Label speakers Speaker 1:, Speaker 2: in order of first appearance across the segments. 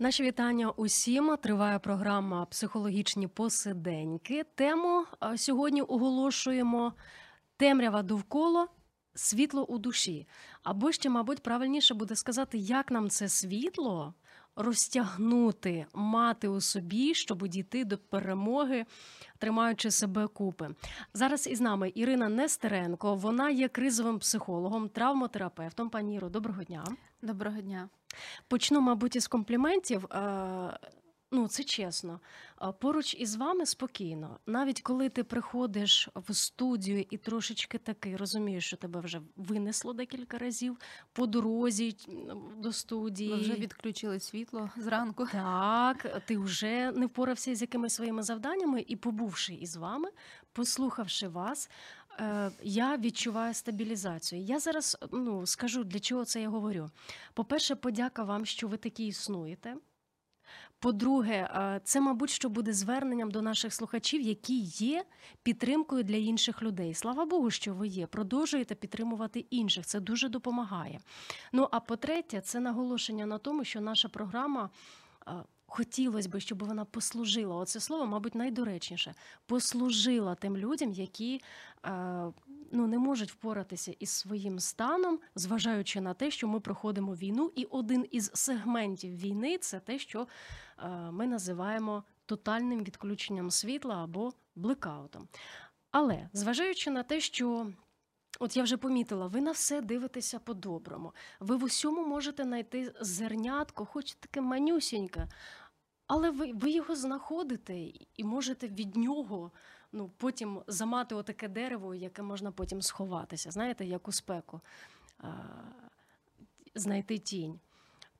Speaker 1: Наші вітання усім. Триває програма Психологічні посиденьки. Тему сьогодні оголошуємо темрява довкола, світло у душі. Або ще, мабуть, правильніше буде сказати, як нам це світло розтягнути, мати у собі, щоб дійти до перемоги, тримаючи себе купи. Зараз із нами Ірина Нестеренко. Вона є кризовим психологом, травмотерапевтом. Пані Іро, доброго дня.
Speaker 2: Доброго дня.
Speaker 1: Почну, мабуть, із компліментів. Е, ну, це чесно. Поруч із вами спокійно, навіть коли ти приходиш в студію і трошечки таки розумієш, що тебе вже винесло декілька разів по дорозі до студії.
Speaker 2: Ви вже відключили світло зранку.
Speaker 1: Так, ти вже не впорався з якимись своїми завданнями, і побувши із вами, послухавши вас, е, я відчуваю стабілізацію. Я зараз ну скажу для чого це я говорю. По перше, подяка вам, що ви такі існуєте. По-друге, е, це, мабуть, що буде зверненням до наших слухачів, які є підтримкою для інших людей. Слава Богу, що ви є. Продовжуєте підтримувати інших. Це дуже допомагає. Ну а по-третє, це наголошення на тому, що наша програма. Хотілося б, щоб вона послужила. Оце слово, мабуть, найдоречніше послужила тим людям, які е, ну не можуть впоратися із своїм станом, зважаючи на те, що ми проходимо війну, і один із сегментів війни це те, що е, ми називаємо тотальним відключенням світла або блекаутом. Але зважаючи на те, що От я вже помітила, ви на все дивитеся по-доброму. Ви в усьому можете знайти зернятко, хоч таке манюсіньке, але ви ви його знаходите і можете від нього ну, потім замати отаке дерево, яке можна потім сховатися, знаєте, як у спеку а, знайти тінь.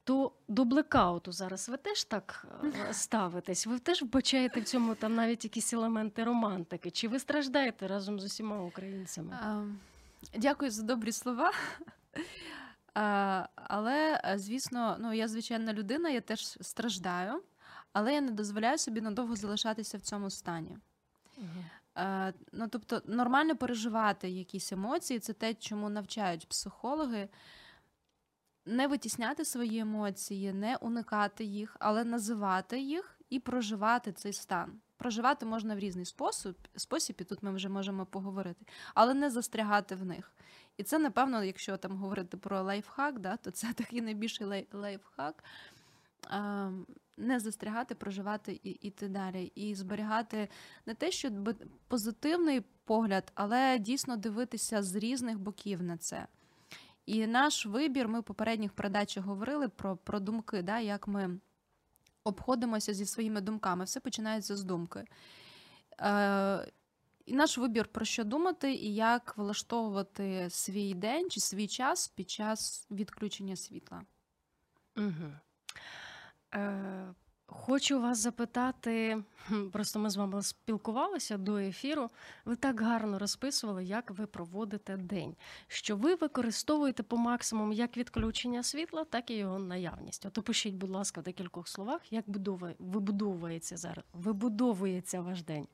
Speaker 1: То до блекауту зараз ви теж так ставитесь? Ви теж вбачаєте в цьому там навіть якісь елементи романтики? Чи ви страждаєте разом з усіма українцями?
Speaker 2: Дякую за добрі слова. Але, звісно, ну я звичайна людина, я теж страждаю, але я не дозволяю собі надовго залишатися в цьому стані. Е, ну, тобто, нормально переживати якісь емоції, це те, чому навчають психологи. Не витісняти свої емоції, не уникати їх, але називати їх і проживати цей стан. Проживати можна в різний спосіб, спосіб, і тут ми вже можемо поговорити, але не застрягати в них. І це, напевно, якщо там говорити про лайфхак, да, то це такий найбільший лайфхак не застрягати, проживати і іти далі, і зберігати не те, що позитивний погляд, але дійсно дивитися з різних боків на це. І наш вибір, ми в попередніх передачах говорили про про думки, да, як ми обходимося зі своїми думками. Все починається з думки. Е, І наш вибір про що думати, і як влаштовувати свій день чи свій час під час відключення світла.
Speaker 1: Угу. Е, Хочу вас запитати, просто ми з вами спілкувалися до ефіру. Ви так гарно розписували, як ви проводите день, що ви використовуєте по максимуму як відключення світла, так і його наявність. От опишіть, будь ласка, в декількох словах, як вибудовується зараз, вибудовується ваш день.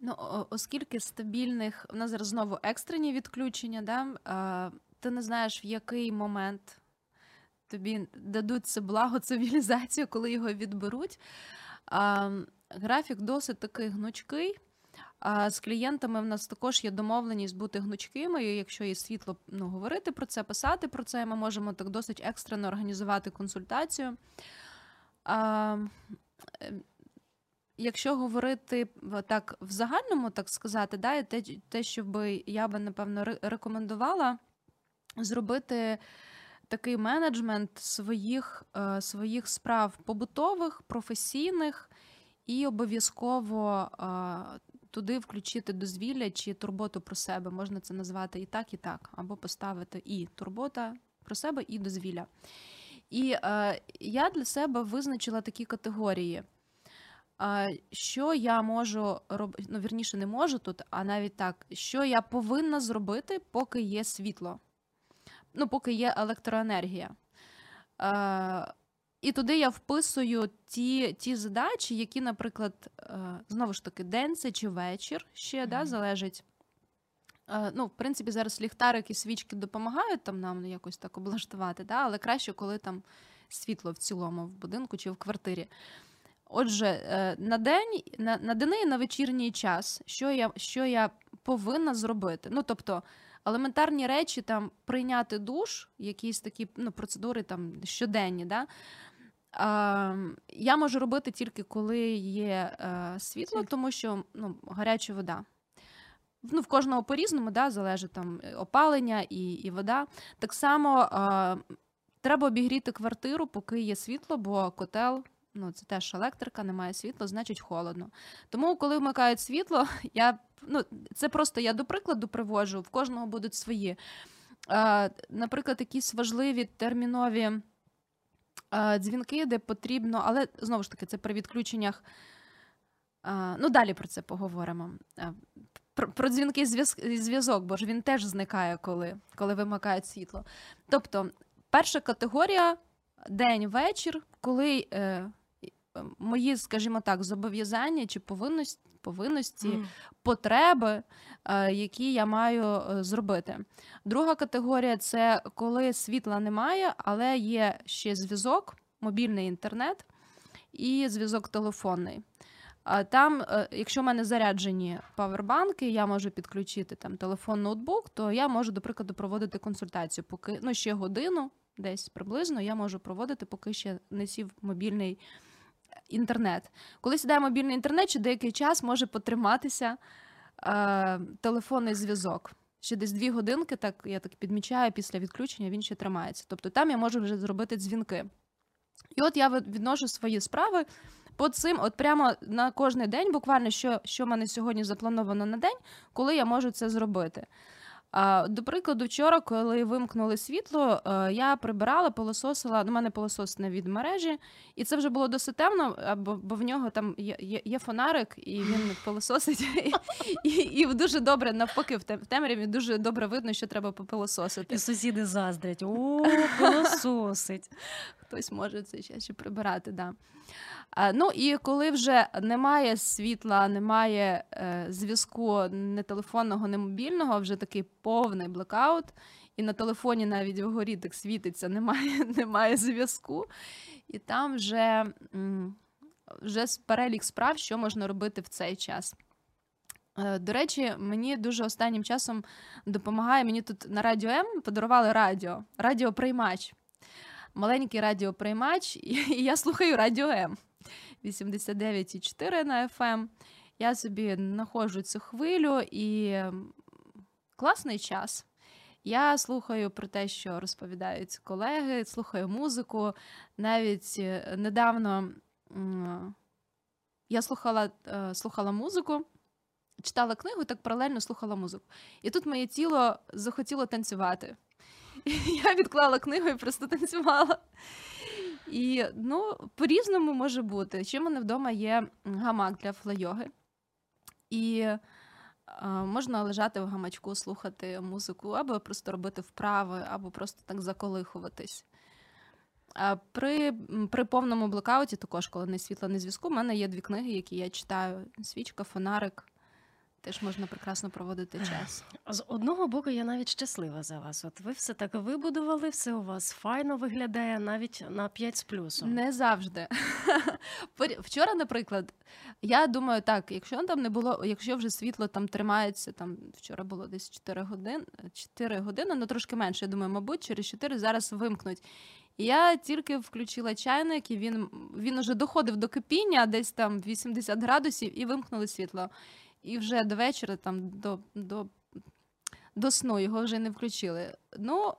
Speaker 2: Ну, оскільки стабільних у нас зараз знову екстрені відключення, да? ти не знаєш, в який момент тобі дадуть це благо цивілізацію, коли його відберуть. А, Графік досить такий гнучкий. А з клієнтами в нас також є домовленість бути гнучкими. і Якщо є світло, ну, говорити про це, писати про це, ми можемо так досить екстрено організувати консультацію. А, Якщо говорити так в загальному, так сказати, да, те, те, що би я би напевно рекомендувала зробити такий менеджмент своїх, е, своїх справ побутових, професійних і обов'язково е, туди включити дозвілля чи турботу про себе. Можна це назвати і так, і так, або поставити і турбота про себе, і дозвілля. І е, я для себе визначила такі категорії. що я можу робити, ну вірніше, не можу тут, а навіть так, що я повинна зробити, поки є світло, ну, поки є електроенергія. А, і туди я вписую ті ті задачі, які, наприклад, е, знову ж таки, день це чи вечір ще да, залежить. Е, ну, В принципі, зараз ліхтарики, свічки допомагають там нам якось так облаштувати, да, але краще, коли там світло в цілому в будинку чи в квартирі. Отже, е, на день, на на денний на вечірній час, що я що я повинна зробити? Ну, тобто, елементарні речі, там прийняти душ, якісь такі ну, процедури там щоденні. Да? Я можу робити тільки коли є е, світло, тому що ну, гаряча вода. Ну, В кожного по-різному да, залежить там опалення і і вода. Так само е, треба обігріти квартиру, поки є світло, бо котел ну, це теж електрика, немає світла, значить холодно. Тому, коли вмикають світло, я ну, це просто я до прикладу приводжу, в кожного будуть свої. Е, Наприклад, якісь важливі термінові дзвінки, де потрібно, але знову ж таки, це при відключеннях. Ну, далі про це поговоримо. Про, про дзвінки зв'язок, бо ж він теж зникає, коли коли вимикають світло. Тобто, перша категорія день, вечір, коли е, мої, скажімо так, зобов'язання чи повинності, повинності mm. потреби, е, які я маю е, зробити. Друга категорія це коли світла немає, але є ще зв'язок, мобільний інтернет і зв'язок телефонний. Там, е, якщо в мене заряджені павербанки, я можу підключити там телефон, ноутбук, то я можу, до прикладу, проводити консультацію, поки ну ще годину, десь приблизно я можу проводити, поки ще не сів мобільний інтернет. Коли сідає мобільний інтернет, чи деякий час може потриматися е, телефонний зв'язок. Ще десь дві годинки, так я так підмічаю, після відключення він ще тримається. Тобто там я можу вже зробити дзвінки. І от я відношу свої справи по цим, от прямо на кожний день, буквально що що в мене сьогодні заплановано на день, коли я можу це зробити. А, До прикладу, вчора, коли вимкнули світло, е, я прибирала, пилососила, до мене пилосос не від мережі, і це вже було досить темно, бо, бо в нього там є є, є фонарик, і він пилососить. І, і, і дуже добре, навпаки, в темряві дуже добре видно, що треба попилососити.
Speaker 1: І сусіди заздрять. О, пилососить.
Speaker 2: Хтось може це ще прибирати, да. Ну і коли вже немає світла, немає е, зв'язку не телефонного, не мобільного, вже такий повний блекаут, і на телефоні навіть вгорі так світиться, немає немає зв'язку. І там вже вже перелік справ, що можна робити в цей час. Е, до речі, мені дуже останнім часом допомагає. Мені тут на радіо М подарували радіо, радіоприймач. Маленький радіоприймач, і я слухаю радіо М. 89,4 на FM. Я собі знаходжу цю хвилю і класний час. Я слухаю про те, що розповідають колеги, слухаю музику. Навіть е, недавно я слухала е, слухала музику, читала книгу, так паралельно слухала музику. І тут моє тіло захотіло танцювати. Я відклала книгу і просто танцювала. І ну, по-різному може бути. Ще в мене вдома є гамак для флайоги. І а, можна лежати в гамачку, слухати музику, або просто робити вправи, або просто так заколихуватись. А При при повному блокауті, також, коли не світла, не зв'язку, в мене є дві книги, які я читаю: свічка, фонарик. Теж можна прекрасно проводити час.
Speaker 1: З одного боку, я навіть щаслива за вас. От ви все так вибудували, все у вас файно виглядає навіть на 5 з плюсом.
Speaker 2: Не завжди. Вчора, наприклад, я думаю, так, якщо там не було, якщо вже світло там тримається, там вчора було десь 4 години, 4 години, ну трошки менше. Я думаю, мабуть, через 4 зараз вимкнуть. Я тільки включила чайник, і він він уже доходив до кипіння, десь там 80 градусів, і вимкнули світло і вже до вечора, там до до, до сну його вже не включили. Ну,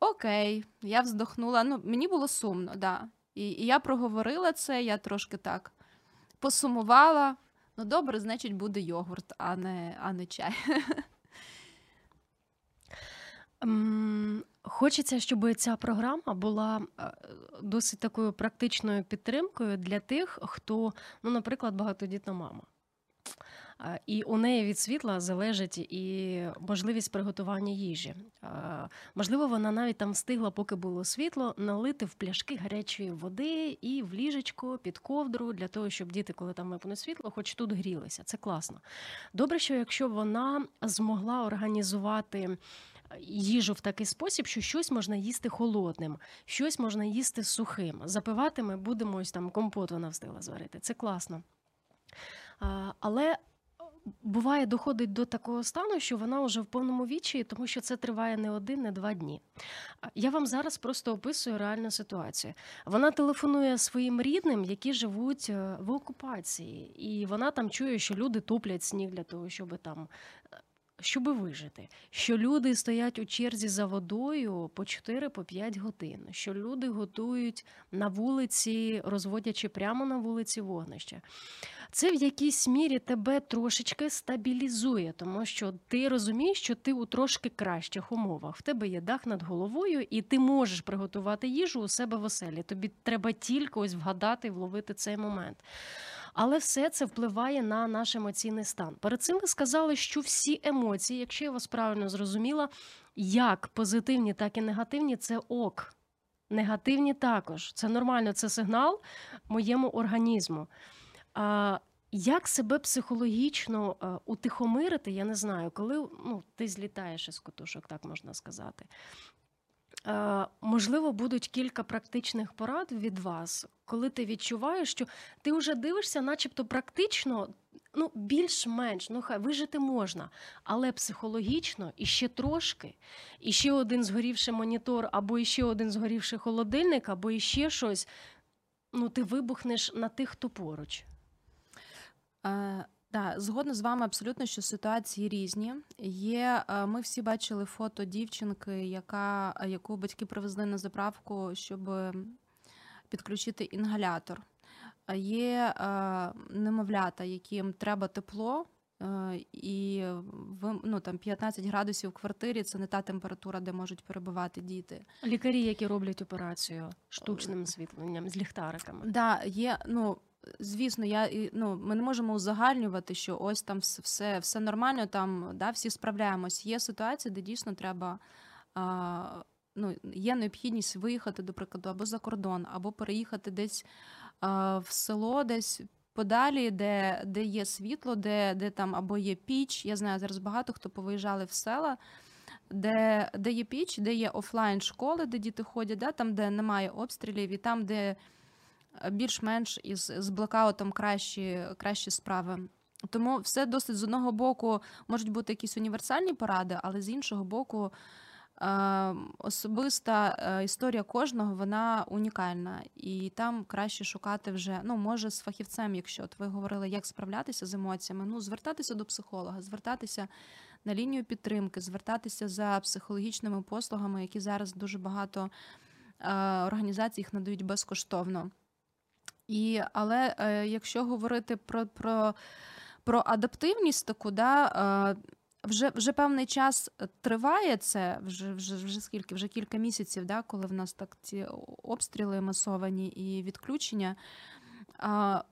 Speaker 2: окей, я вздохнула. Ну, Мені було сумно, да. І, і я проговорила це, я трошки так посумувала. Ну, добре, значить, буде йогурт, а не, а не чай.
Speaker 1: Хочеться, щоб ця програма була е, досить такою практичною підтримкою для тих, хто, ну, наприклад, багатодітна мама. Е, І у неї від світла залежить і можливість приготування їжі. Е, Можливо, вона навіть там встигла, поки було світло, налити в пляшки гарячої води і в ліжечко під ковдру для того, щоб діти, коли там випне світло, хоч тут грілися. Це класно. Добре, що якщо вона змогла організувати. Їжу в такий спосіб, що щось можна їсти холодним, щось можна їсти сухим. Запивати ми будемо ось там компот вона встигла зварити. Це класно. Але буває, доходить до такого стану, що вона вже в повному вічі, тому що це триває не один, не два дні. Я вам зараз просто описую реальну ситуацію. Вона телефонує своїм рідним, які живуть е, в окупації, і вона там чує, що люди топлять сніг для того, щоб там. Щоб вижити, що люди стоять у черзі за водою по 4-5 годин, що люди готують на вулиці, розводячи прямо на вулиці вогнище. Це в якійсь мірі тебе трошечки стабілізує, тому що ти розумієш, що ти у трошки кращих умовах. В тебе є дах над головою, і ти можеш приготувати їжу у себе в оселі. Тобі треба тільки ось вгадати і вловити цей момент. Але все це впливає на наш емоційний стан. Перед цим ви сказали, що всі емоції, якщо я вас правильно зрозуміла, як позитивні, так і негативні, це ок. Негативні також. Це нормально, це сигнал моєму організму. А, як себе психологічно а, утихомирити, я не знаю, коли ну, ти злітаєш із котушок, так можна сказати. Е, Можливо, будуть кілька практичних порад від вас, коли ти відчуваєш, що ти вже дивишся, начебто практично, ну, більш-менш, ну хай вижити можна, але психологічно і ще трошки, і ще один згорівший монітор, або іще один згорівший холодильник, або іще щось. Ну, ти вибухнеш на тих, хто поруч.
Speaker 2: Е, да, згодна з вами абсолютно, що ситуації різні. Є, е, ми всі бачили фото дівчинки, яка, яку батьки привезли на заправку, щоб підключити інгалятор. Є е, немовлята, яким треба тепло, е, і ну, там 15 градусів в квартирі це не та температура, де можуть перебувати діти.
Speaker 1: Лікарі, які роблять операцію штучним освітленням з ліхтариками.
Speaker 2: Да, є, ну, звісно, я, ну, ми не можемо узагальнювати, що ось там все, все нормально, там, да, всі справляємось. Є ситуації, де дійсно треба. А, Ну, є необхідність виїхати, до прикладу, або за кордон, або переїхати десь а, в село, десь подалі, де, де є світло, де, де там або є піч. Я знаю, зараз багато хто повиїжджали в села, де, де є піч, де є офлайн школи, де діти ходять, да, там, де немає обстрілів, і там, де більш-менш із з блокаутом кращі, кращі справи. Тому все досить з одного боку можуть бути якісь універсальні поради, але з іншого боку, е, особиста е, історія кожного вона унікальна, і там краще шукати вже, ну може, з фахівцем, якщо от ви говорили, як справлятися з емоціями, ну звертатися до психолога, звертатися на лінію підтримки, звертатися за психологічними послугами, які зараз дуже багато е, організацій їх надають безкоштовно. І, але е, якщо говорити про, про, про адаптивність таку, да, е, вже, вже певний час триває це, вже, вже, вже скільки, вже кілька місяців, да, коли в нас так ці обстріли масовані і відключення. Е,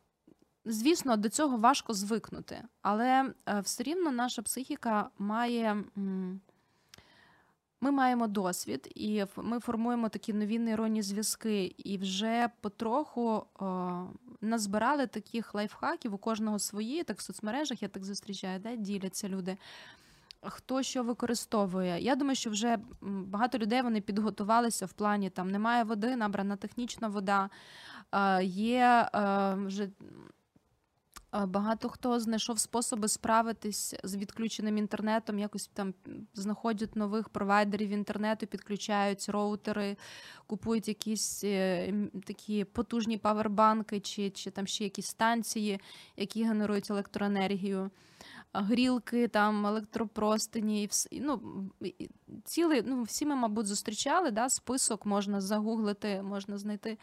Speaker 2: звісно, до цього важко звикнути, але е, все рівно наша психіка має. Ми маємо досвід, і ми формуємо такі нові нейронні зв'язки, і вже потроху о, назбирали таких лайфхаків у кожного свої, так в соцмережах я так зустрічаю, да, діляться люди. Хто що використовує? Я думаю, що вже багато людей вони підготувалися в плані там немає води, набрана технічна вода. Е, Є е, вже багато хто знайшов способи справитись з відключеним інтернетом, якось там знаходять нових провайдерів інтернету, підключають роутери, купують якісь е, такі потужні павербанки чи, чи там ще якісь станції, які генерують електроенергію. Грілки, там електропростині, і ну, цілий, ну всі ми, мабуть, зустрічали. Да, список можна загуглити, можна знайти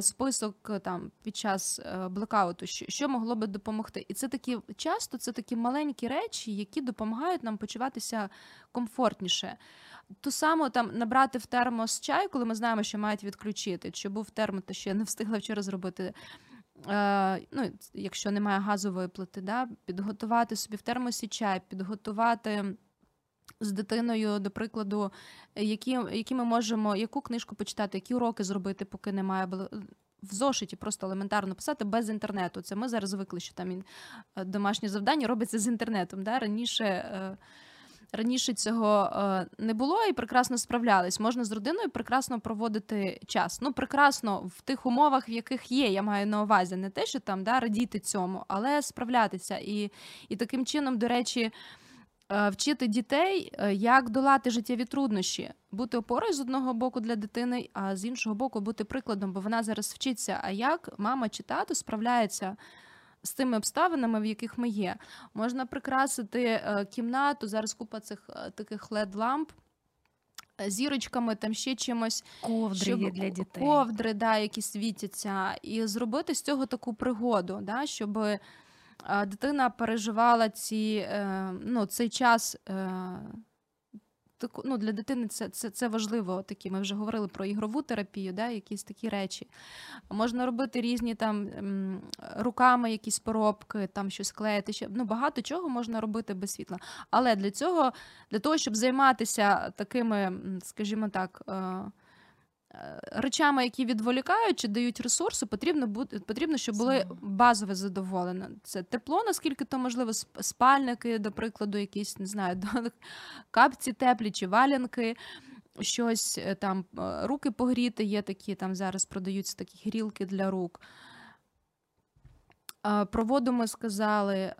Speaker 2: список е, там під час е, блекауту, що, могло би допомогти. І це такі часто це такі маленькі речі, які допомагають нам почуватися комфортніше. ту саму там набрати в термос чай, коли ми знаємо, що мають відключити. Чи був термос, то ще не встигла вчора зробити. Е, ну, Якщо немає газової плити, да, підготувати собі в термосі чай, підготувати. З дитиною, до прикладу, які які ми можемо, яку книжку почитати, які уроки зробити, поки немає в зошиті, просто елементарно писати без інтернету. Це ми зараз звикли, що там е, домашнє завдання робиться з інтернетом. Да? Раніше е, раніше цього е, не було і прекрасно справлялись. Можна з родиною прекрасно проводити час. Ну, прекрасно в тих умовах, в яких є. Я маю на увазі не те, що там да, радіти цьому, але справлятися. І, І таким чином, до речі. Е, вчити дітей, е, як долати життєві труднощі, бути опорою з одного боку для дитини, а з іншого боку, бути прикладом, бо вона зараз вчиться. А як мама чи тато справляється з тими обставинами, в яких ми є? Можна прикрасити е, кімнату. Зараз купа цих таких led ламп. Зірочками, там ще чимось
Speaker 1: ковдри щоб, є для дітей.
Speaker 2: ковдри, да, які світяться, і зробити з цього таку пригоду, да, щоб дитина переживала ці, е, ну, цей час. Е, ну, Для дитини це це, це важливо. Такі. Ми вже говорили про ігрову терапію, да, якісь такі речі. Можна робити різні там руками якісь поробки, там щось клеїти. Ще, ну, Багато чого можна робити без світла. Але для цього, для того, щоб займатися такими, скажімо так, е, речами, які відволікають чи дають ресурси, потрібно бути потрібно, щоб були базове задоволення. Це тепло, наскільки то можливо, спальники, до прикладу, якісь не знаю, капці теплі чи валянки. Щось е, там е, руки погріти, є такі там зараз продаються такі грілки для рук. Про воду ми сказали,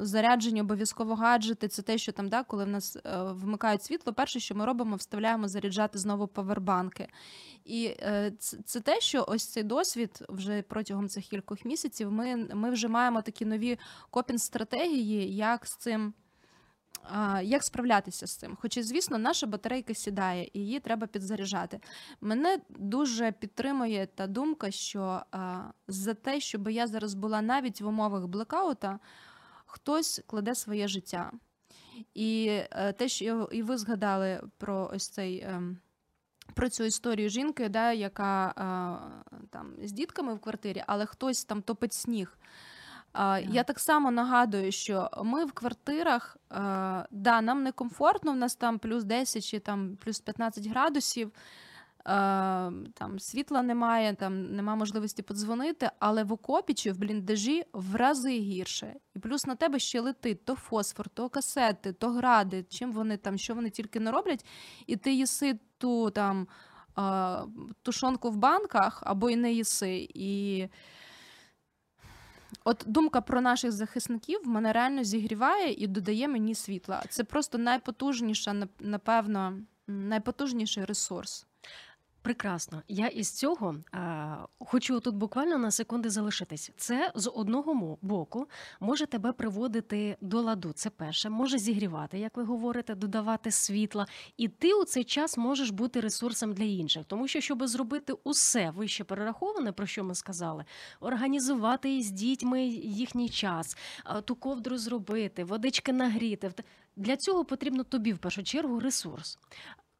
Speaker 2: зарядження обов'язково гаджети. Це те, що там, да, коли в нас е, вмикають світло, перше, що ми робимо, вставляємо заряджати знову павербанки. І е, це те, що ось цей досвід вже протягом цих кількох місяців ми ми вже маємо такі нові копінг-стратегії, як з цим як справлятися з цим? Хоча, звісно, наша батарейка сідає і її треба підзаряджати. Мене дуже підтримує та думка, що за те, щоб я зараз була навіть в умовах блекаута, хтось кладе своє життя. І е, те, що і ви згадали про ось цей. Ем, про цю історію жінки, да, яка там з дітками в квартирі, але хтось там топить сніг. Я так само нагадую, що ми в квартирах, да, нам некомфортно, в нас там плюс 10 чи там плюс 15 градусів, там світла немає, там немає можливості подзвонити, але в окопі чи в бліндажі в рази гірше. І плюс на тебе ще летить то фосфор, то касети, то гради, чим вони там, що вони тільки не роблять, і ти їси ту там тушонку в банках або й не їси. І От думка про наших захисників мене реально зігріває і додає мені світла. Це просто найпотужніша, напевно, найпотужніший ресурс.
Speaker 1: Прекрасно. Я із цього а, хочу тут буквально на секунди залишитись. Це з одного боку може тебе приводити до ладу. Це перше, може зігрівати, як ви говорите, додавати світла, і ти у цей час можеш бути ресурсом для інших, тому що щоб зробити усе вище перераховане, про що ми сказали, організувати із дітьми їхній час, ту ковдру зробити, водички нагріти. Для цього потрібно тобі в першу чергу ресурс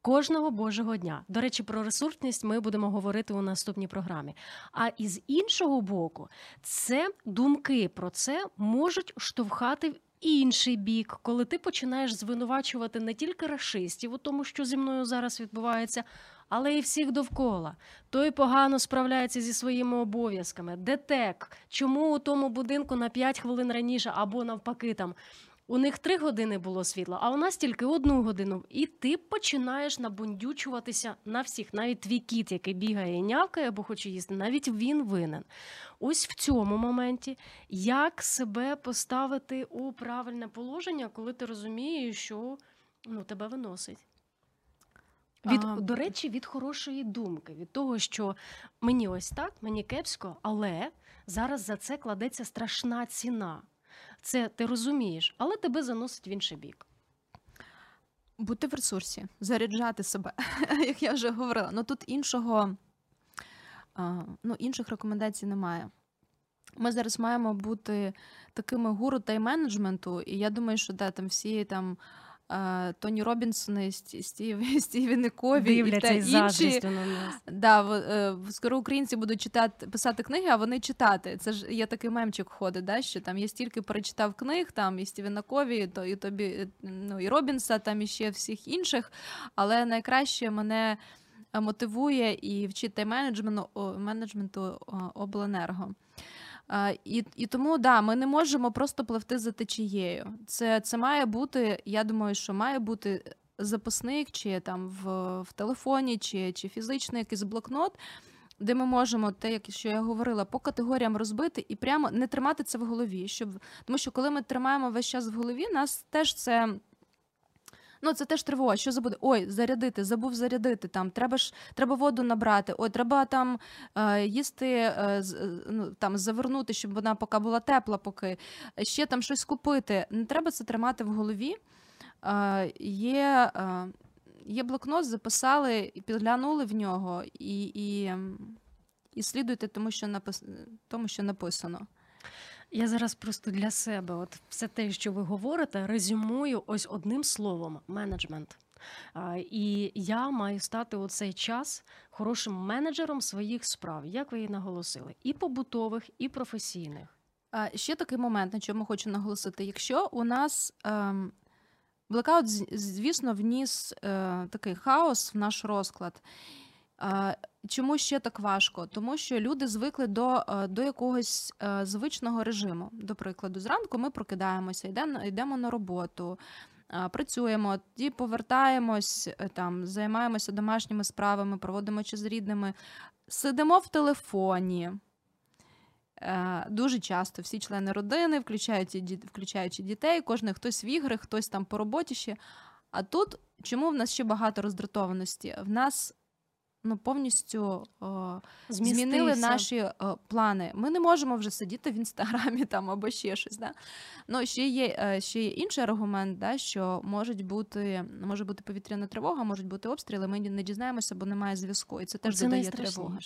Speaker 1: кожного божого дня. До речі, про ресурсність ми будемо говорити у наступній програмі. А із іншого боку, це думки про це можуть штовхати в. Інший бік, коли ти починаєш звинувачувати не тільки расистів у тому, що зі мною зараз відбувається, але й всіх довкола. Той погано справляється зі своїми обов'язками. ДТЕК, чому у тому будинку на 5 хвилин раніше або навпаки там у них три години було світло, а у нас тільки одну годину. І ти починаєш набундючуватися на всіх. Навіть твій кіт, який бігає і нявкає або хоче їсти, навіть він винен. Ось в цьому моменті як себе поставити у правильне положення, коли ти розумієш, що ну, тебе виносить. Від, а... До речі, від хорошої думки, від того, що мені ось так, мені кепсько, але зараз за це кладеться страшна ціна. Це ти розумієш, але тебе заносить в інший бік.
Speaker 2: Бути в ресурсі, заряджати себе, як я вже говорила. Ну тут іншого, ну, інших рекомендацій немає. Ми зараз маємо бути такими гуру тайм-менеджменту, і я думаю, що да, там всі там Тоні Робінсони, Сті- Стів, Стівени Кові і та інші. Да, е, скоро українці будуть читати, писати книги, а вони читати. Це ж є такий мемчик ходить, да, що там я стільки перечитав книг, там і Стівена Кові, і, то, і тобі, е, ну, і Робінса, там і ще всіх інших. Але найкраще мене е, мотивує і вчить тайм-менеджменту менеджменту обленерго. Е, І, і тому да, ми не можемо просто пливти за течією. Це, це має бути, я думаю, що має бути записник, чи там в, в телефоні, чи, чи фізичний якийсь блокнот, де ми можемо те, як що я говорила, по категоріям розбити і прямо не тримати це в голові. Щоб... Тому що коли ми тримаємо весь час в голові, нас теж це. Ну, це теж тривога. Що забуде? Ой, зарядити, забув зарядити. Там треба ж треба воду набрати. Ой, треба там е, їсти, е, е, ну там завернути, щоб вона поки була тепла, поки ще там щось купити. Не треба це тримати в голові. Е, є, е, є блокнот, записали підглянули в нього, і, і, і слідуйте тому, що напис... тому, що написано.
Speaker 1: Я зараз просто для себе, от все те, що ви говорите, резюмую ось одним словом менеджмент. І я маю стати у цей час хорошим менеджером своїх справ, як ви і наголосили, і побутових, і професійних.
Speaker 2: Ще такий момент, на чому хочу наголосити. Якщо у нас ем, блекаут, звісно, вніс е, такий хаос в наш розклад. Е, чому ще так важко? Тому що люди звикли до, е, до якогось е, звичного режиму. До прикладу, зранку ми прокидаємося, йдемо, йдемо на роботу. е, Працюємо, тоді повертаємось, там займаємося домашніми справами, проводимо час з рідними, сидимо в телефоні. Дуже часто всі члени родини, включаючи, включаючи дітей, кожен хтось в ігри, хтось там по роботі ще. А тут чому в нас ще багато роздратованості? В нас ну, повністю о, змінили наші е, плани. Ми не можемо вже сидіти в інстаграмі там або ще щось. Да? Ну, ще є, е, ще є інший аргумент, да, що можуть бути, може бути повітряна тривога, можуть бути обстріли. Ми не дізнаємося, бо немає зв'язку. І це теж
Speaker 1: Це
Speaker 2: додає тривоги.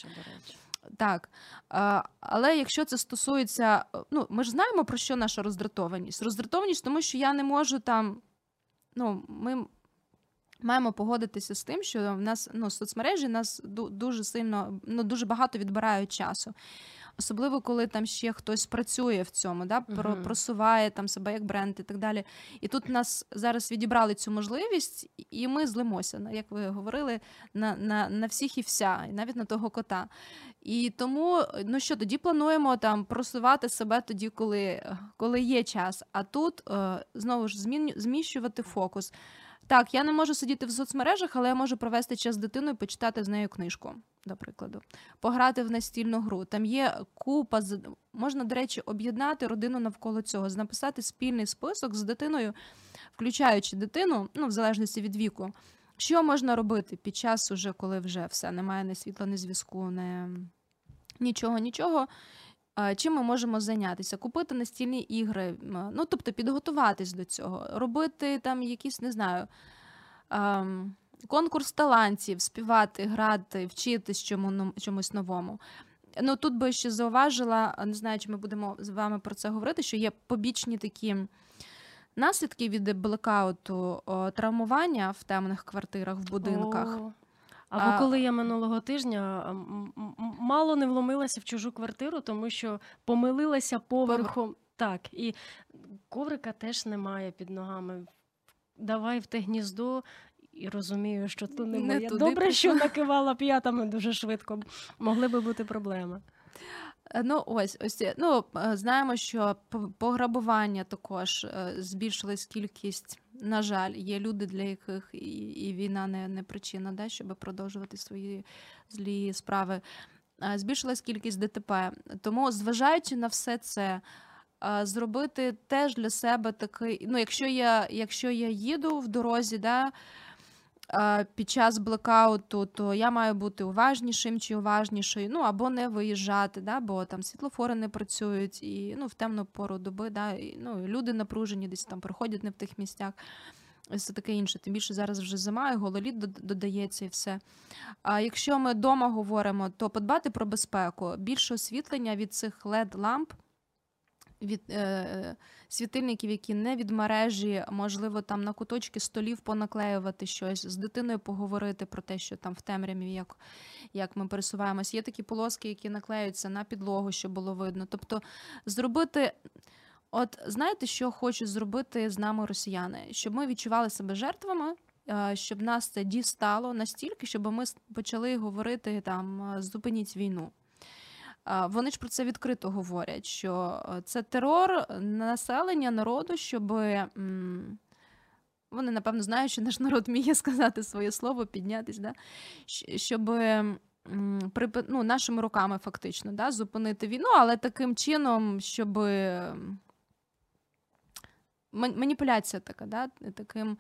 Speaker 2: Так. Але якщо це стосується, ну ми ж знаємо про що наша роздратованість. Роздратованість, тому що я не можу там. Ну, ми маємо погодитися з тим, що в нас ну, соцмережі нас ду- дуже сильно, ну дуже багато відбирають часу. Особливо, коли там ще хтось працює в цьому, да, про, просуває там себе як бренд і так далі. І тут нас зараз відібрали цю можливість, і ми злимося, як ви говорили, на, на, на всіх і вся, і навіть на того кота. І тому, ну що, тоді плануємо там просувати себе тоді, коли, коли є час. А тут е, знову ж змін, зміщувати фокус. Так, я не можу сидіти в соцмережах, але я можу провести час з дитиною і почитати з нею книжку, до прикладу, пограти в настільну гру. Там є купа можна, до речі, об'єднати родину навколо цього, написати спільний список з дитиною, включаючи дитину, ну в залежності від віку. Що можна робити під час, уже, коли вже все немає ні світла, ні зв'язку, ні... нічого, нічого. А, Чим ми можемо зайнятися? Купити настільні ігри, ну тобто підготуватись до цього, робити там якісь, не знаю, ем, конкурс талантів, співати, грати, вчитись чому, чомусь новому. Ну тут би ще зауважила, не знаю, чи ми будемо з вами про це говорити, що є побічні такі наслідки від блекауту, травмування в темних квартирах, в будинках.
Speaker 1: Або
Speaker 2: А-
Speaker 1: коли я минулого тижня мало не вломилася в чужу квартиру, тому що помилилася поверхом. Так, і коврика теж немає під ногами. Давай в те гніздо. І розумію, що то не
Speaker 2: Не
Speaker 1: моє.
Speaker 2: туди
Speaker 1: Добре, що накивала п'ятами дуже швидко. Могли би бути проблеми.
Speaker 2: Е, Ну, ось, ось ну, е, знаємо, що пограбування також е, збільшилась кількість. На жаль, є люди, для яких і, і війна не, не причина, да, щоб продовжувати свої злі справи. Е, Збільшилась кількість ДТП. Тому, зважаючи на все це, е, зробити теж для себе такий. Ну, якщо я, якщо я їду в дорозі, да, під час блекауту, то я маю бути уважнішим чи уважнішою, ну або не виїжджати, да, бо там світлофори не працюють, і ну, в темну пору доби, да, і, ну, люди напружені, десь там проходять не в тих місцях. Це таке інше. Тим більше зараз вже зима, і гололід додається і все. А якщо ми вдома говоримо, то подбати про безпеку, більше освітлення від цих led ламп від е, світильників, які не від мережі, можливо, там на куточки столів понаклеювати щось, з дитиною поговорити про те, що там в темряві, як, як ми пересуваємось. Є такі полоски, які наклеюються на підлогу, щоб було видно. Тобто зробити. От знаєте, що хочуть зробити з нами росіяни? Щоб ми відчували себе жертвами, е, щоб нас це дістало настільки, щоб ми почали говорити там зупиніть війну. Вони ж про це відкрито говорять, що е, це терор населення народу, щоб вони напевно знають, що наш народ вміє сказати своє слово, піднятись, да? Щоб ну, нашими руками фактично да? зупинити війну, але таким чином, щоб маніпуляція така, да? таким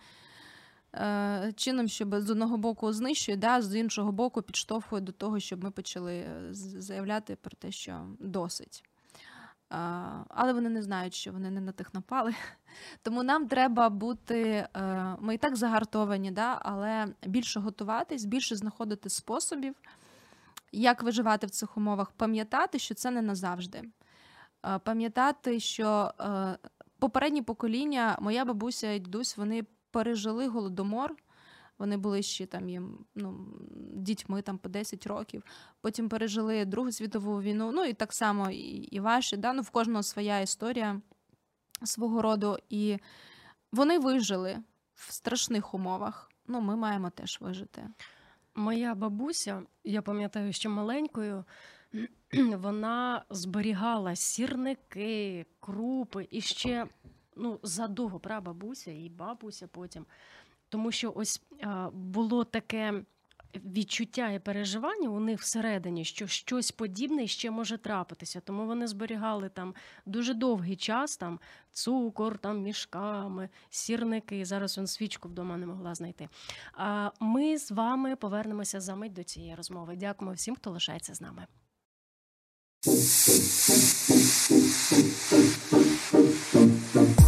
Speaker 2: чином, щоб з одного боку знищує, да? з іншого боку підштовхує до того, щоб ми почали е, заявляти про те, що досить. Але вони не знають, що вони не на тих напали. Тому нам треба бути. е, Ми і так загартовані, да? але більше готуватись, більше знаходити способів, як виживати в цих умовах, пам'ятати, що це не назавжди. Е, Пам'ятати, що е, попередні покоління, моя бабуся і дідусь, вони пережили голодомор. Вони були ще там їм ну, дітьми там по 10 років. Потім пережили Другу світову війну. Ну і так само і, і ваші. Да? Ну, в кожного своя історія свого роду. І вони вижили в страшних умовах. Ну, ми маємо теж вижити.
Speaker 1: Моя бабуся, я пам'ятаю, що маленькою, вона зберігала сірники, крупи і ще ну, задовго прабабуся і бабуся потім. Тому що ось було таке відчуття і переживання у них всередині, що щось подібне ще може трапитися. Тому вони зберігали там дуже довгий час там цукор, там мішками, сірники. Зараз он свічку вдома не могла знайти. А ми з вами повернемося за мить до цієї розмови. Дякуємо всім, хто лишається з нами.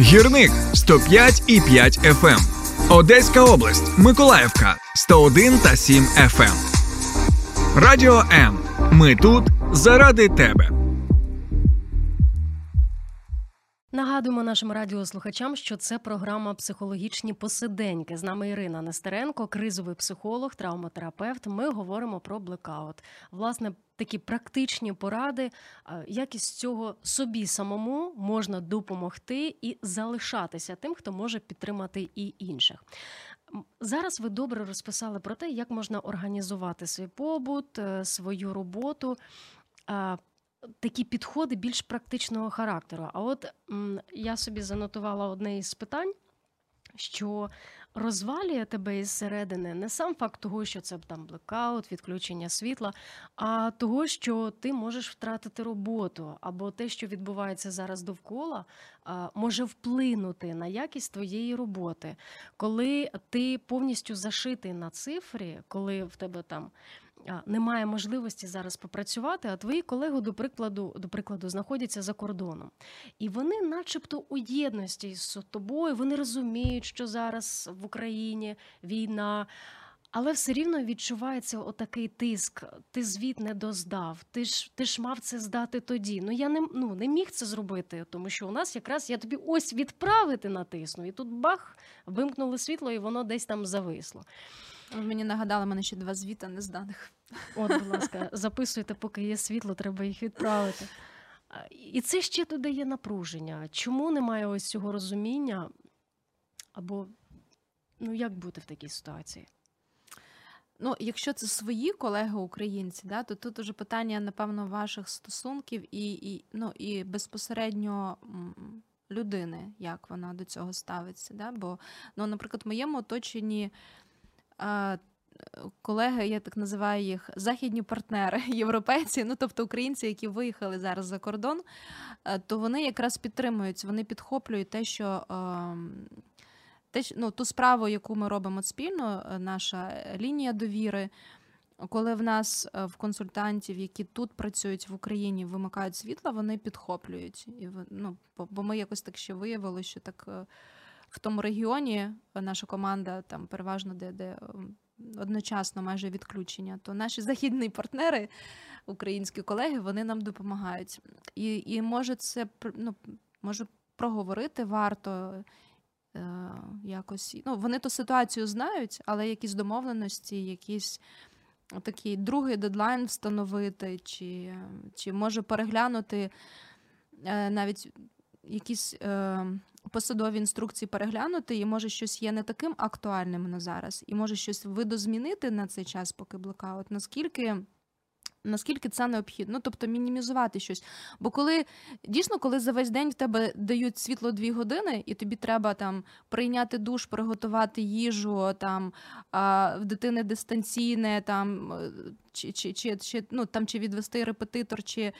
Speaker 3: Гірник 105 і 5 FM. Одеська область, Миколаївка 101 та 7 FM. Радіо М. Ми тут заради тебе.
Speaker 1: Нагадуємо нашим радіослухачам, що це програма Психологічні посиденьки. З нами Ірина Нестеренко, кризовий психолог, травматерапевт. Ми говоримо про блекаут. Власне, такі практичні поради, а, як із цього собі самому можна допомогти і залишатися тим, хто може підтримати і інших. Зараз ви добре розписали про те, як можна організувати свій побут, е, свою роботу. Такі підходи більш практичного характеру. А от я собі занотувала одне із питань, що розвалює тебе із середини не сам факт того, що це там блекаут, відключення світла, а того, що ти можеш втратити роботу, або те, що відбувається зараз довкола, може вплинути на якість твоєї роботи. Коли ти повністю зашитий на цифрі, коли в тебе там немає можливості зараз попрацювати, а твої колеги, до прикладу, до прикладу, знаходяться за кордоном. І вони, начебто, у єдності з тобою, вони розуміють, що зараз в Україні війна. Але все рівно відчувається отакий тиск. Ти звіт не доздав. Ти ж ти ж мав це здати тоді. Ну я не ну не міг це зробити, тому що у нас якраз я тобі ось відправити натисну, і тут бах, вимкнули світло, і воно десь там зависло.
Speaker 2: Ви Мені нагадали, мене ще два звіта незданих.
Speaker 1: От, будь ласка, записуйте, поки є світло, треба їх відправити. І це ще додає напруження. Чому немає ось цього розуміння? Або ну як бути в такій ситуації?
Speaker 2: Ну, якщо це свої колеги українці, да, то тут уже питання, напевно, ваших стосунків і, і, ну, і безпосередньо людини, як вона до цього ставиться. Да? Бо, ну, наприклад, в моєму оточенні колеги, я так називаю їх західні партнери, європейці, ну тобто українці, які виїхали зараз за кордон, е, то вони якраз підтримують, вони підхоплюють те, що. Ем, те, ну, ту справу, яку ми робимо спільно, е, наша лінія довіри, коли в нас в консультантів, які тут працюють в Україні, вимикають світло, вони підхоплюють. І ну, Бо ми якось так ще виявили, що так в тому регіоні наша команда там переважно де де одночасно майже відключення, то наші західні партнери, українські колеги, вони нам допомагають. І і може це ну, може проговорити варто е, якось. Ну, Вони ту ситуацію знають, але якісь домовленості, якісь. Такий другий дедлайн встановити, чи чи може переглянути е, навіть якісь е, посадові інструкції переглянути, і може щось є не таким актуальним на зараз, і може щось видозмінити на цей час, поки блокаут. Наскільки. Наскільки це необхідно, ну, тобто мінімізувати щось. Бо коли дійсно, коли за весь день в тебе дають світло дві години, і тобі треба там прийняти душ, приготувати їжу, там в дитини дистанційне, там чи чи, чи, чи, ну, там, чи відвести репетитор, чи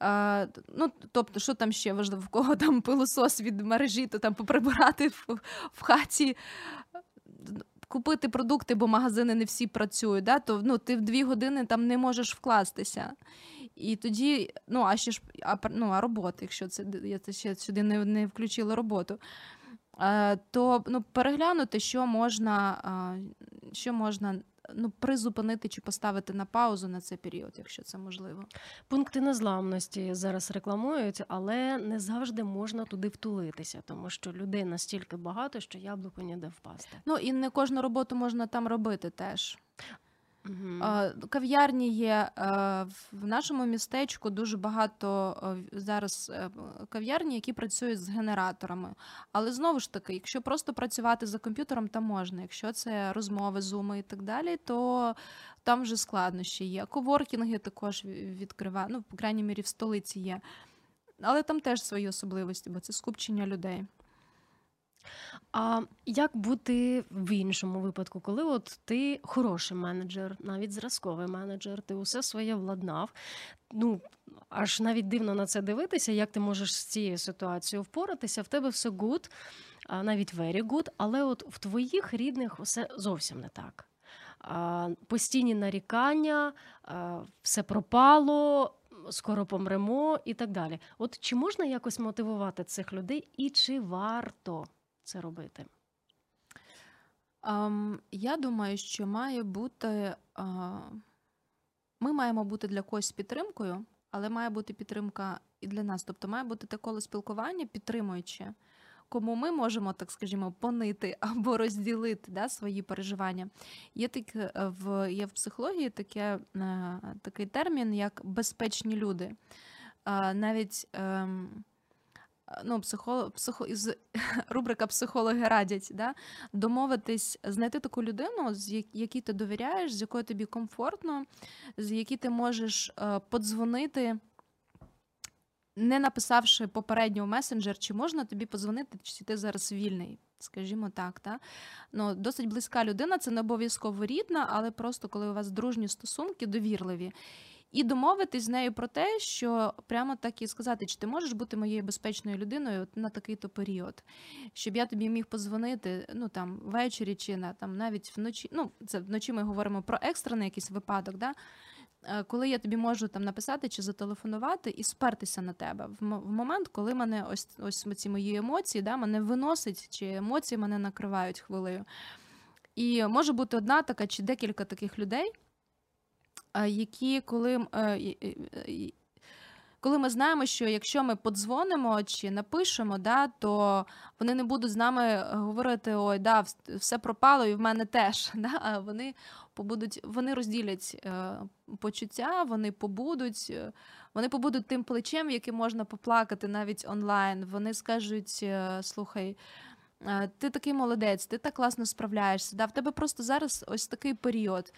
Speaker 2: а, ну, Тобто, що там ще важливо, в кого там пилосос від мережі, то там поприбирати в, в хаті. Купити продукти, бо магазини не всі працюють, да? то ну, ти в дві години там не можеш вкластися. І тоді, ну, а ще ж а, ну, а робота, якщо це я це ще сюди не не включила роботу, а, то ну, переглянути, що можна, а, що можна ну, призупинити чи поставити на паузу на цей період, якщо це можливо.
Speaker 1: Пункти незламності зараз рекламують, але не завжди можна туди втулитися, тому що людей настільки багато, що яблуко ніде впасти.
Speaker 2: Ну і не кожну роботу можна там робити теж. Угу. Кав'ярні є в нашому містечку дуже багато зараз е, кав'ярні, які працюють з генераторами. Але знову ж таки, якщо просто працювати за комп'ютером, то можна. Якщо це розмови, зуми і так далі, то там вже складнощі є. Коворкінги також відкривають, ну, по крайній мірі, в столиці є. Але там теж свої особливості, бо це скупчення людей.
Speaker 1: А як бути в іншому випадку, коли от ти хороший менеджер, навіть зразковий менеджер, ти усе своє владнав? Ну аж навіть дивно на це дивитися, як ти можеш з цією ситуацією впоратися, в тебе все good, навіть very good, але от в твоїх рідних все зовсім не так. Постійні нарікання, все пропало. Скоро помремо і так далі. От чи можна якось мотивувати цих людей, і чи варто це робити?
Speaker 2: Um, я думаю, що має бути. Uh, ми маємо бути для когось підтримкою, але має бути підтримка і для нас. Тобто має бути те коло спілкування, підтримуючи, кому ми можемо, так скажімо, понити або розділити да, свої переживання. Є так, е, в є в психології таке, е, такий термін, як безпечні люди. Навіть. Ем, ну, психолог, психо, із рубрика психологи радять да, домовитись, знайти таку людину, з якій ти довіряєш, з якою тобі комфортно, з якій ти можеш е, подзвонити. Не написавши попередньо в месенджер, чи можна тобі подзвонити, чи ти зараз вільний, скажімо так. Та? Ну, Досить близька людина, це не обов'язково рідна, але просто коли у вас дружні стосунки, довірливі і домовитись з нею про те, що прямо так і сказати, чи ти можеш бути моєю безпечною людиною на такий-то період, щоб я тобі міг позвонити ну там ввечері чи на там навіть вночі. Ну, це вночі ми говоримо про екстрений якийсь випадок. да, е, коли я тобі можу там написати чи зателефонувати і спертися на тебе в момент, коли мене ось ось ці мої емоції, да, мене виносить, чи емоції мене накривають хвилею. І може бути одна така чи декілька таких людей, які коли е, коли ми знаємо, що якщо ми подзвонимо чи напишемо, да, то вони не будуть з нами говорити: ой, да, все пропало, і в мене теж. Да, А вони побудуть, вони розділять е, почуття, вони побудуть, е, вони побудуть тим плечем, яким можна поплакати навіть онлайн. Вони скажуть: слухай. Ти такий молодець, ти так класно справляєшся. Да? В тебе просто зараз ось такий період.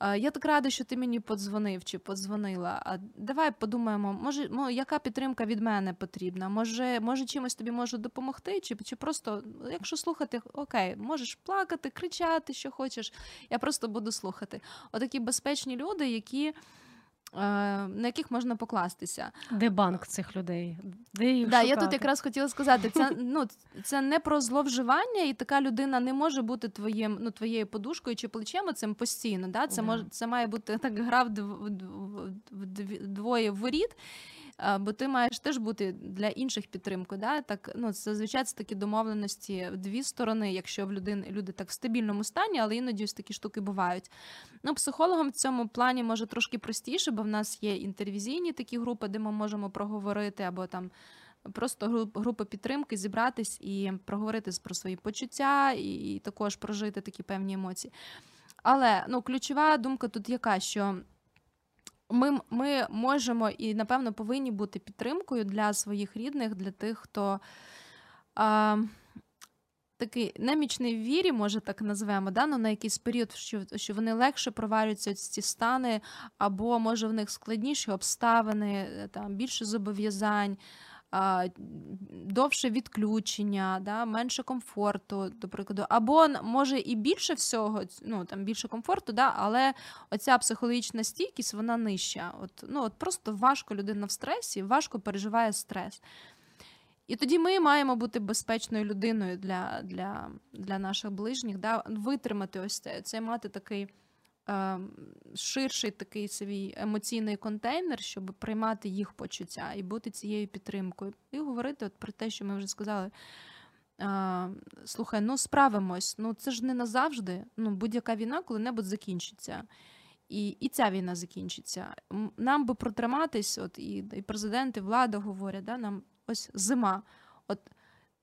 Speaker 2: Е, Я так рада, що ти мені подзвонив чи подзвонила. А давай подумаємо, може, мо- яка підтримка від мене потрібна? Може, може чимось тобі можу допомогти? Чи, чи просто, якщо слухати, окей, можеш плакати, кричати, що хочеш. Я просто буду слухати. Отакі безпечні люди, які, на яких можна покластися.
Speaker 1: Де банк цих людей? Де їх
Speaker 2: Да, я тут якраз хотіла сказати, це ну це не про зловживання, і така людина не може бути твоїм, ну твоєю подушкою чи плечем цим постійно. Да? Це може це має бути так гра в двоє воріт. А, Бо ти маєш теж бути для інших підтримкою. Да? Так, ну, зазвичай це такі домовленості в дві сторони, якщо в людини люди так в стабільному стані, але іноді ось такі штуки бувають. Ну, психологам в цьому плані може трошки простіше, бо в нас є інтервізійні такі групи, де ми можемо проговорити, або там просто група підтримки, зібратись і проговорити про свої почуття, і також прожити такі певні емоції. Але ну, ключова думка тут яка, що ми, ми можемо і, напевно, повинні бути підтримкою для своїх рідних, для тих, хто. А, Такий немічний в вірі, може так назвемо, да? ну, на якийсь період, що, що вони легше проварюються ці стани, або може в них складніші обставини, е, там більше зобов'язань, довше відключення, да, менше комфорту, до прикладу, або може і більше всього, ну там більше комфорту, да, але оця психологічна стійкість вона нижча. От, ну, от просто важко людина в стресі, важко переживає стрес. І тоді ми маємо бути безпечною людиною для, для, для наших ближніх, да, витримати ось це, це мати такий ширший такий свій емоційний контейнер, щоб приймати їх почуття і бути цією підтримкою. І говорити от про те, що ми вже сказали. Е, слухай, ну справимось, ну це ж не назавжди. Ну, будь-яка війна коли-небудь закінчиться. І, і ця війна закінчиться. Нам би протриматись, от і, і президент, і влада говорять, да, нам ось зима. От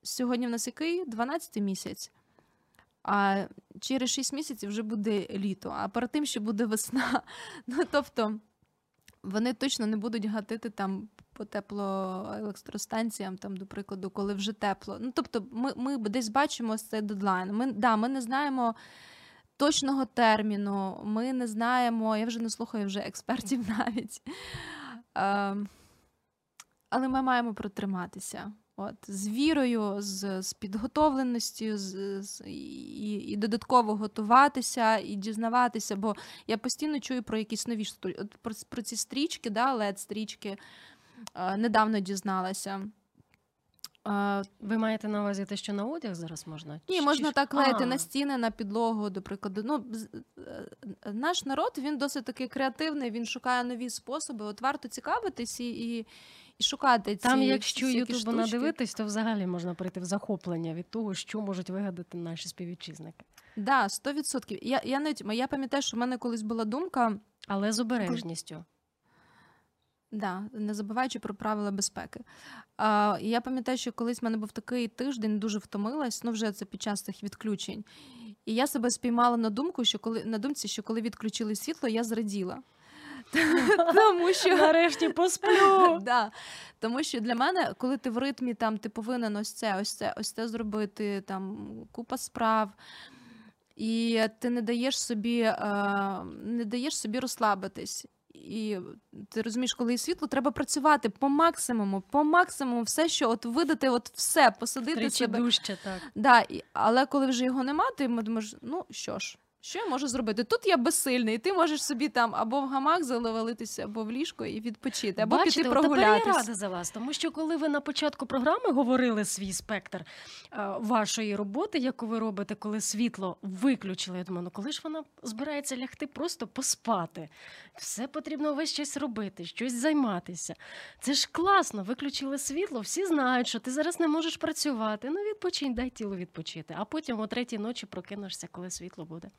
Speaker 2: сьогодні в нас який 12 місяць. А через 6 місяців вже буде літо, а перед тим ще буде весна. Ну тобто вони точно не будуть гатити там по теплоелектростанціям, там, до прикладу, коли вже тепло. Ну тобто, ми, ми десь бачимо цей дедлайн. Ми, да, ми не знаємо. Точного терміну, ми не знаємо, я вже не слухаю вже експертів навіть. Ем, але ми маємо протриматися. От, з вірою, з, з підготовленістю, з, з, і, і додатково готуватися, і дізнаватися, бо я постійно чую про якісь нові. От про, про ці стрічки, да, led стрічки е, недавно дізналася. Е,
Speaker 1: Ви маєте на увазі те, що на одяг зараз можна?
Speaker 2: ні,
Speaker 1: Чи-
Speaker 2: можна так клеїти на стіни, на підлогу, до прикладу. Ну, е, наш народ він досить таки креативний, він шукає нові способи. От варто цікавитись і, і, і шукати ці
Speaker 1: Там, якщо Ютубу надивитись, то взагалі можна прийти в захоплення від того, що можуть вигадати наші співвітчизники.
Speaker 2: Да, 100%. Я, я, навіть, я пам'ятаю, що в мене колись була думка,
Speaker 1: Але з обережністю.
Speaker 2: Да, не забуваючи про правила безпеки. А, я пам'ятаю, що колись в мене був такий тиждень, дуже втомилась, ну вже це під час цих відключень. І я себе спіймала на думку, що коли на думці, що коли відключили світло, я зраділа. Тому що
Speaker 1: Нарешті посплю.
Speaker 2: Да. Тому що для мене, коли ти в ритмі, там ти повинен ось це, ось це, ось це зробити, там купа справ. І ти не даєш собі, е, не даєш собі розслабитись. І ти розумієш, коли є світло, треба працювати по максимуму, по максимуму, все, що от видати, от все, посадити
Speaker 1: Тричі
Speaker 2: себе.
Speaker 1: дужче, так.
Speaker 2: Да, і, але коли вже його нема, ти думаєш, ну що ж, що я можу зробити? Тут я безсильний, і ти можеш собі там або в гамак завалитися, або в ліжко і відпочити, або
Speaker 1: Бачите,
Speaker 2: піти
Speaker 1: тепер я рада за вас, тому що коли ви на початку програми говорили свій спектр е, вашої роботи, яку ви робите, коли світло виключили, я думаю, ну коли ж вона збирається лягти, просто поспати. Все потрібно весь час робити, щось займатися. Це ж класно, виключили світло, всі знають, що ти зараз не можеш працювати. Ну відпочинь, дай тілу відпочити. А потім о третій ночі прокинешся, коли світло буде.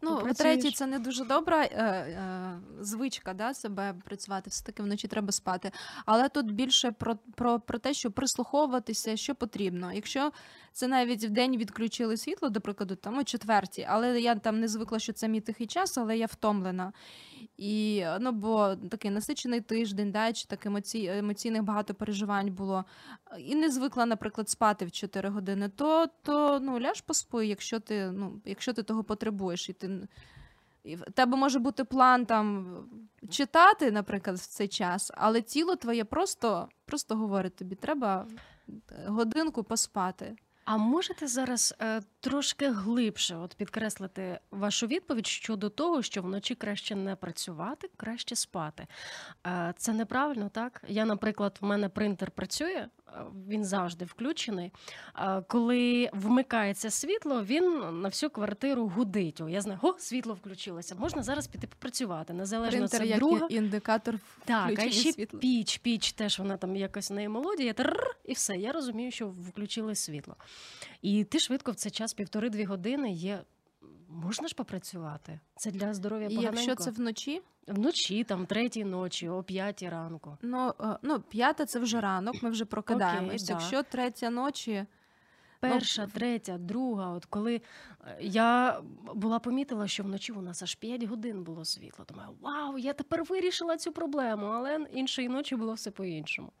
Speaker 2: Ну, по-третє, це не дуже добра е, е, звичка, да, себе працювати. Все таки вночі треба спати. Але тут більше про, про, про те, що прислуховуватися, що потрібно. Якщо це навіть в день відключили світло, до прикладу, там о четвертій, але я там не звикла, що це мій тихий час, але я втомлена. І ну, бо такий насичений тиждень, да, чи так емоцій, емоційних багато переживань було. І не звикла, наприклад, спати в 4 години, то, то ну, ляж поспи, якщо ти, ну, якщо ти того потребуєш. І ти... В тебе може бути план там читати, наприклад, в цей час, але тіло твоє просто, просто говорить тобі, треба е, годинку поспати.
Speaker 1: А можете зараз е, трошки глибше от підкреслити вашу відповідь щодо того, що вночі краще не працювати, краще спати. Е, це неправильно, так? Я, наприклад, в мене принтер працює, він завжди включений. Е, коли вмикається світло, він на всю квартиру гудить. О, я знаю, о, світло включилося. Можна зараз піти попрацювати. Незалежно
Speaker 2: Принтер
Speaker 1: це
Speaker 2: як
Speaker 1: друга.
Speaker 2: індикатор
Speaker 1: Так, а ще
Speaker 2: світла.
Speaker 1: піч, піч теж вона там якось неї мелодія, трррр, і все. Я розумію, що включили світло. І ти швидко в цей час, півтори-дві години є. Можна ж попрацювати? Це для здоров'я
Speaker 2: І
Speaker 1: поганенько.
Speaker 2: якщо це вночі,
Speaker 1: вночі, там третій ночі, о п'ятій ранку.
Speaker 2: ну, е, ну п'ята це вже ранок, ми вже прокидаємось.
Speaker 1: да.
Speaker 2: Якщо третя ночі,
Speaker 1: Перша, третя, друга. От коли е, я була помітила, що вночі у нас аж 5 годин було світло. Думаю, вау, я тепер вирішила цю проблему, але іншої ночі було все по-іншому.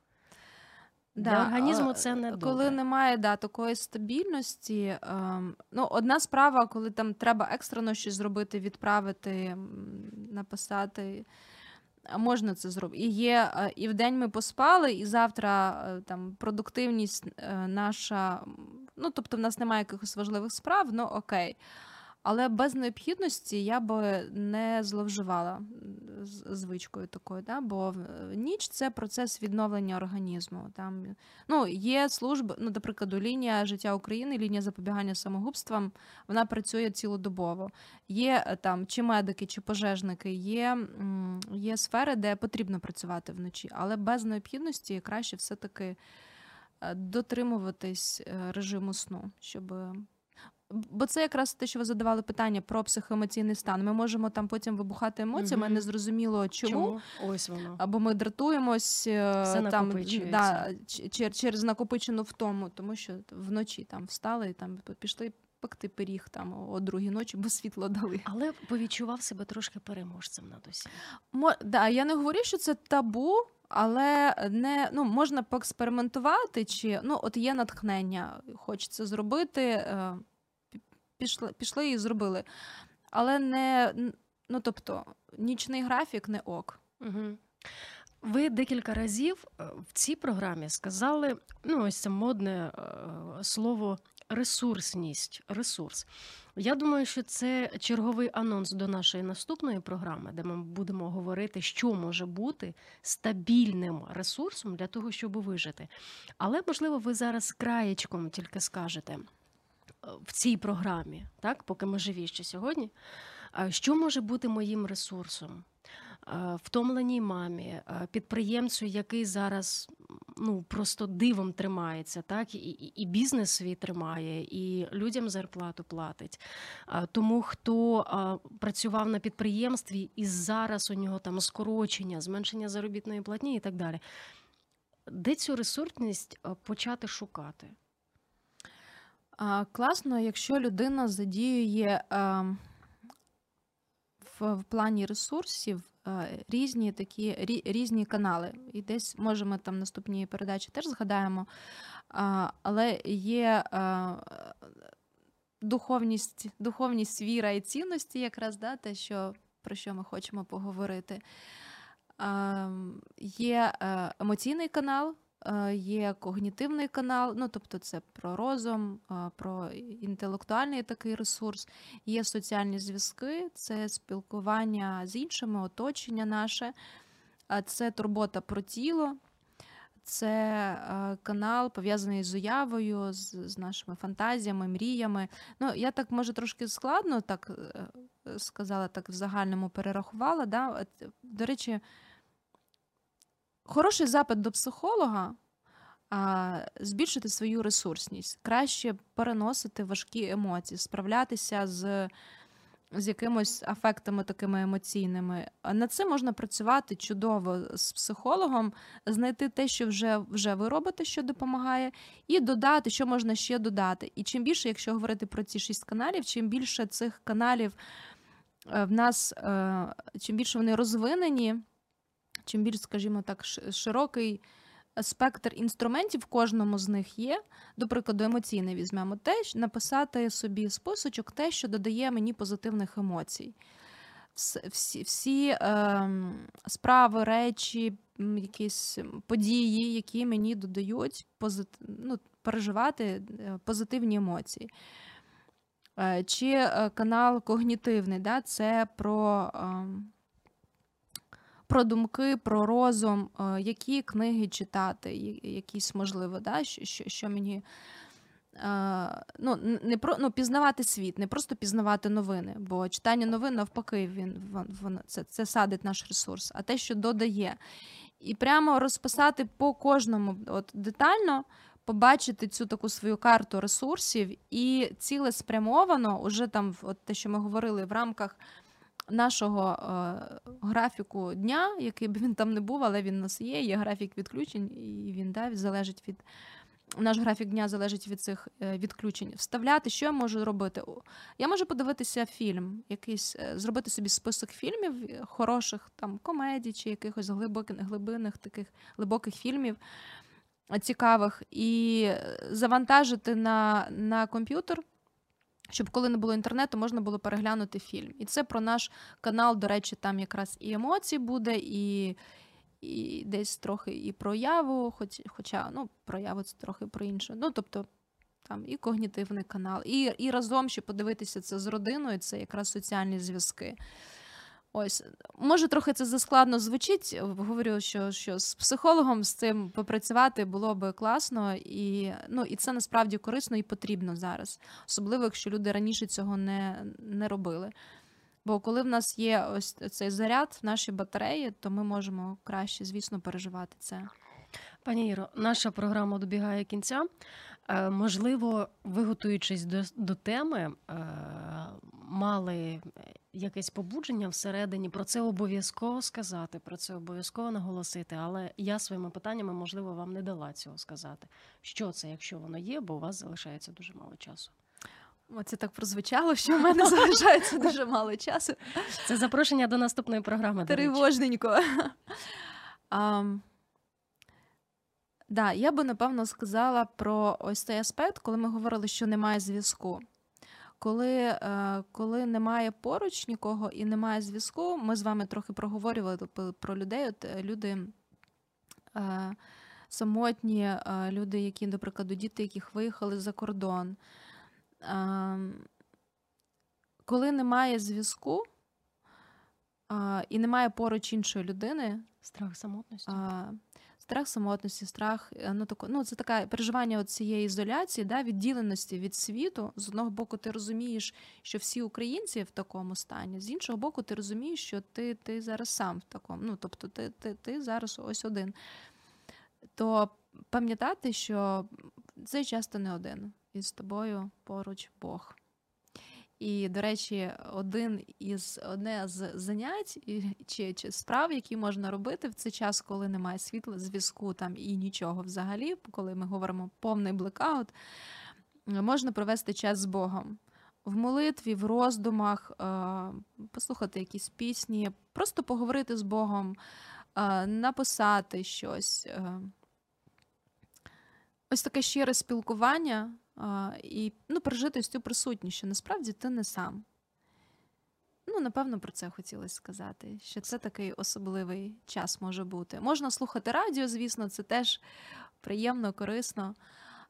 Speaker 1: Для організму це не
Speaker 2: коли немає да, такої стабільності. ем, ну, одна справа, коли там треба екстрено щось зробити, відправити, написати. Можна це зробити. І є е, і вдень ми поспали, і завтра е, там продуктивність е, наша. Ну, тобто, в нас немає якихось важливих справ, ну окей. Але без необхідності я би не зловживала звичкою такою, да? бо ніч це процес відновлення організму. Там, ну, є служби, ну, до прикладу, лінія життя України, лінія запобігання самогубствам, вона працює цілодобово. Є е, там чи медики, чи пожежники, є, є сфери, де потрібно працювати вночі, але без необхідності краще все-таки е, дотримуватись е, режиму сну, щоб. Бо це якраз те, що ви задавали питання про психоемоційний стан. Ми можемо там потім вибухати емоціями,
Speaker 1: Мгм.
Speaker 2: не зрозуміло чому.
Speaker 1: Ось воно.
Speaker 2: Або ми дратуємось е,
Speaker 1: Все
Speaker 2: там, да, чер- через накопичену втому, тому що вночі там встали і там пішли пекти пиріг там о другій ночі, бо світло дали.
Speaker 1: Але повідчував себе трошки переможцем над усім.
Speaker 2: Мо, да, я не говорю, що це табу, але не ну можна поекспериментувати, чи ну от є натхнення, хочеться зробити. е, Пішли, пішли і зробили. Але не ну тобто, нічний графік не ок.
Speaker 1: Угу. Ви декілька разів е, в цій програмі сказали ну, ось це модне е, слово ресурсність, ресурс. Я думаю, що це черговий анонс до нашої наступної програми, де ми будемо говорити, що може бути стабільним ресурсом для того, щоб вижити. Але, можливо, ви зараз краєчком тільки скажете в цій програмі, так, поки ми живі ще сьогодні, що може бути моїм ресурсом? Е, Втомленій мамі, е, підприємцю, який зараз ну просто дивом тримається, так і, і бізнес свій тримає, і людям зарплату платить. Тому хто працював на підприємстві і зараз у нього там скорочення, зменшення заробітної платні і так далі. Де цю ресурсність е, почати шукати?
Speaker 2: Класно, якщо людина задіює е, в, плані ресурсів е, різні такі рі, різні канали. І десь може ми там наступні передачі теж згадаємо. Але є е, духовність, духовність, віра і цінності, якраз да, те, що, про що ми хочемо поговорити. Е, є е, емоційний канал, е, є когнітивний канал, ну тобто це про розум, е, про інтелектуальний такий ресурс, є соціальні зв'язки, це спілкування з іншими, оточення наше, а це турбота про тіло. Це е, канал пов'язаний з уявою, з, з нашими фантазіями, мріями. Ну, я так може трошки складно так е, сказала, так в загальному перерахувала. Да? До речі, хороший запит до психолога а, збільшити свою ресурсність, краще переносити важкі емоції, справлятися з, з якимось афектами такими емоційними. На це можна працювати чудово з психологом, знайти те, що вже, вже ви робите, що допомагає, і додати, що можна ще додати. І чим більше, якщо говорити про ці шість каналів, чим більше цих каналів е, в нас, е, чим більше вони розвинені, чим більш, скажімо так, широкий спектр інструментів в кожному з них є. До прикладу, емоційне візьмемо те, написати собі списочок, те, що додає мені позитивних емоцій. всі, всі ем, справи, речі, якісь події, які мені додають позит... ну, переживати е, позитивні емоції. Е, Чи е, канал когнітивний, да, це про, ем, про думки, про розум, е, які книги читати, якісь можливо, да, що, що, мені. е, Ну, не про ну, пізнавати світ, не просто пізнавати новини, бо читання новин навпаки, він, вон, вон, це, це садить наш ресурс, а те, що додає. І прямо розписати по кожному от, детально, побачити цю таку свою карту ресурсів і цілеспрямовано, уже там, от те, що ми говорили, в рамках нашого е, графіку дня, який б він там не був, але він у нас є, є графік відключень, і він да, залежить від. Наш графік дня залежить від цих е, відключень. Вставляти, що я можу робити? Я можу подивитися фільм, якийсь, е, зробити собі список фільмів хороших, там комедій чи якихось глибоких, глибинних таких глибоких фільмів цікавих, і завантажити на, на комп'ютер, щоб коли не було інтернету, можна було переглянути фільм. І це про наш канал, до речі, там якраз і емоції буде, і, і десь трохи і прояву, хоч, хоча ну, прояву це трохи про інше. Ну, тобто, там і когнітивний канал, і, і разом ще подивитися це з родиною, це якраз соціальні зв'язки. Ось, може, трохи це заскладно звучить. Говорю, що, що з психологом з цим попрацювати було би класно, і, ну, і це насправді корисно і потрібно зараз, особливо якщо люди раніше цього не, не робили. Бо коли в нас є ось цей заряд в нашій батареї, то ми можемо краще, звісно, переживати це.
Speaker 1: Пані Іро, наша програма добігає кінця. Е, Можливо, ви готуючись до, до теми, е, мали якесь побудження всередині про це обов'язково сказати, про це обов'язково наголосити. Але я своїми питаннями, можливо, вам не дала цього сказати. Що це, якщо воно є, бо у вас залишається дуже мало часу.
Speaker 2: Оце так прозвучало, що в мене залишається дуже мало часу.
Speaker 1: Це запрошення до наступної програми. до речі.
Speaker 2: Да, я би напевно сказала про ось цей аспект, коли ми говорили, що немає зв'язку. Коли, е, коли немає поруч нікого і немає зв'язку, ми з вами трохи проговорювали про людей. От е, люди е, самотні, люди, які, до прикладу, діти, яких виїхали за кордон. Коли немає зв'язку, і немає поруч іншої людини.
Speaker 1: Страх самотності.
Speaker 2: Страх самотності, страх, е, ну, тако, ну це таке переживання цієї ізоляції, да, відділеності від світу. З одного боку, ти розумієш, що всі українці в такому стані, з іншого боку, ти розумієш, що ти, ти зараз сам в такому. Ну, тобто, ти, ти, ти зараз ось один. То пам'ятати, що цей часто не один, і з тобою поруч Бог. І, до речі, один із одне з занять чи, чи справ, які можна робити в цей час, коли немає світла, зв'язку там і нічого взагалі, коли ми говоримо повний блекаут, можна провести час з Богом. В молитві, в роздумах, е, послухати якісь пісні, просто поговорити з Богом, е, написати щось. е. Ось таке щире спілкування і ну, пережити цю присутність, що насправді ти не сам. Ну, напевно, про це хотілося сказати, що це такий особливий час може бути. Можна слухати радіо, звісно, це теж приємно, корисно.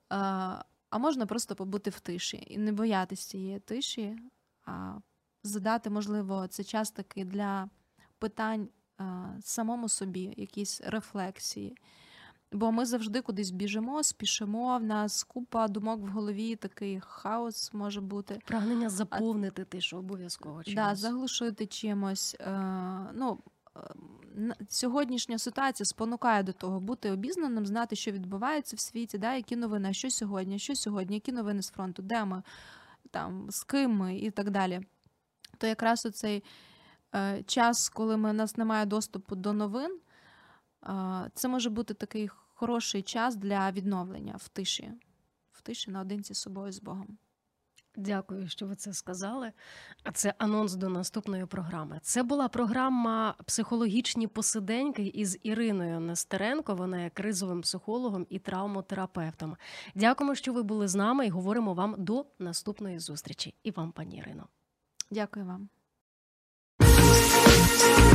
Speaker 2: А, можна просто побути в тиші і не боятися цієї тиші, а задати, можливо, це час такий для питань самому собі, якісь рефлексії. Бо ми завжди кудись біжимо, спішимо. В нас купа думок в голові, такий хаос може бути.
Speaker 1: Прагнення заповнити тишу обов'язково.
Speaker 2: Да, заглушити чимось. Е, ну, е, сьогоднішня ситуація спонукає до того бути обізнаним, знати, що відбувається в світі, да, які новини, що сьогодні, що сьогодні, які новини з фронту, де ми, там, з ким ми і так далі. То якраз оцей е, час, коли ми, у нас немає доступу до новин, це може бути такий хороший час для відновлення в тиші, в тиші наодинці з собою з Богом.
Speaker 1: Дякую, що ви це сказали. А Це анонс до наступної програми. Це була програма Психологічні посиденьки із Іриною Нестеренко. Вона є кризовим психологом і травмотерапевтом. Дякуємо, що ви були з нами і говоримо вам до наступної зустрічі. І вам, пані Ірино.
Speaker 2: Дякую вам.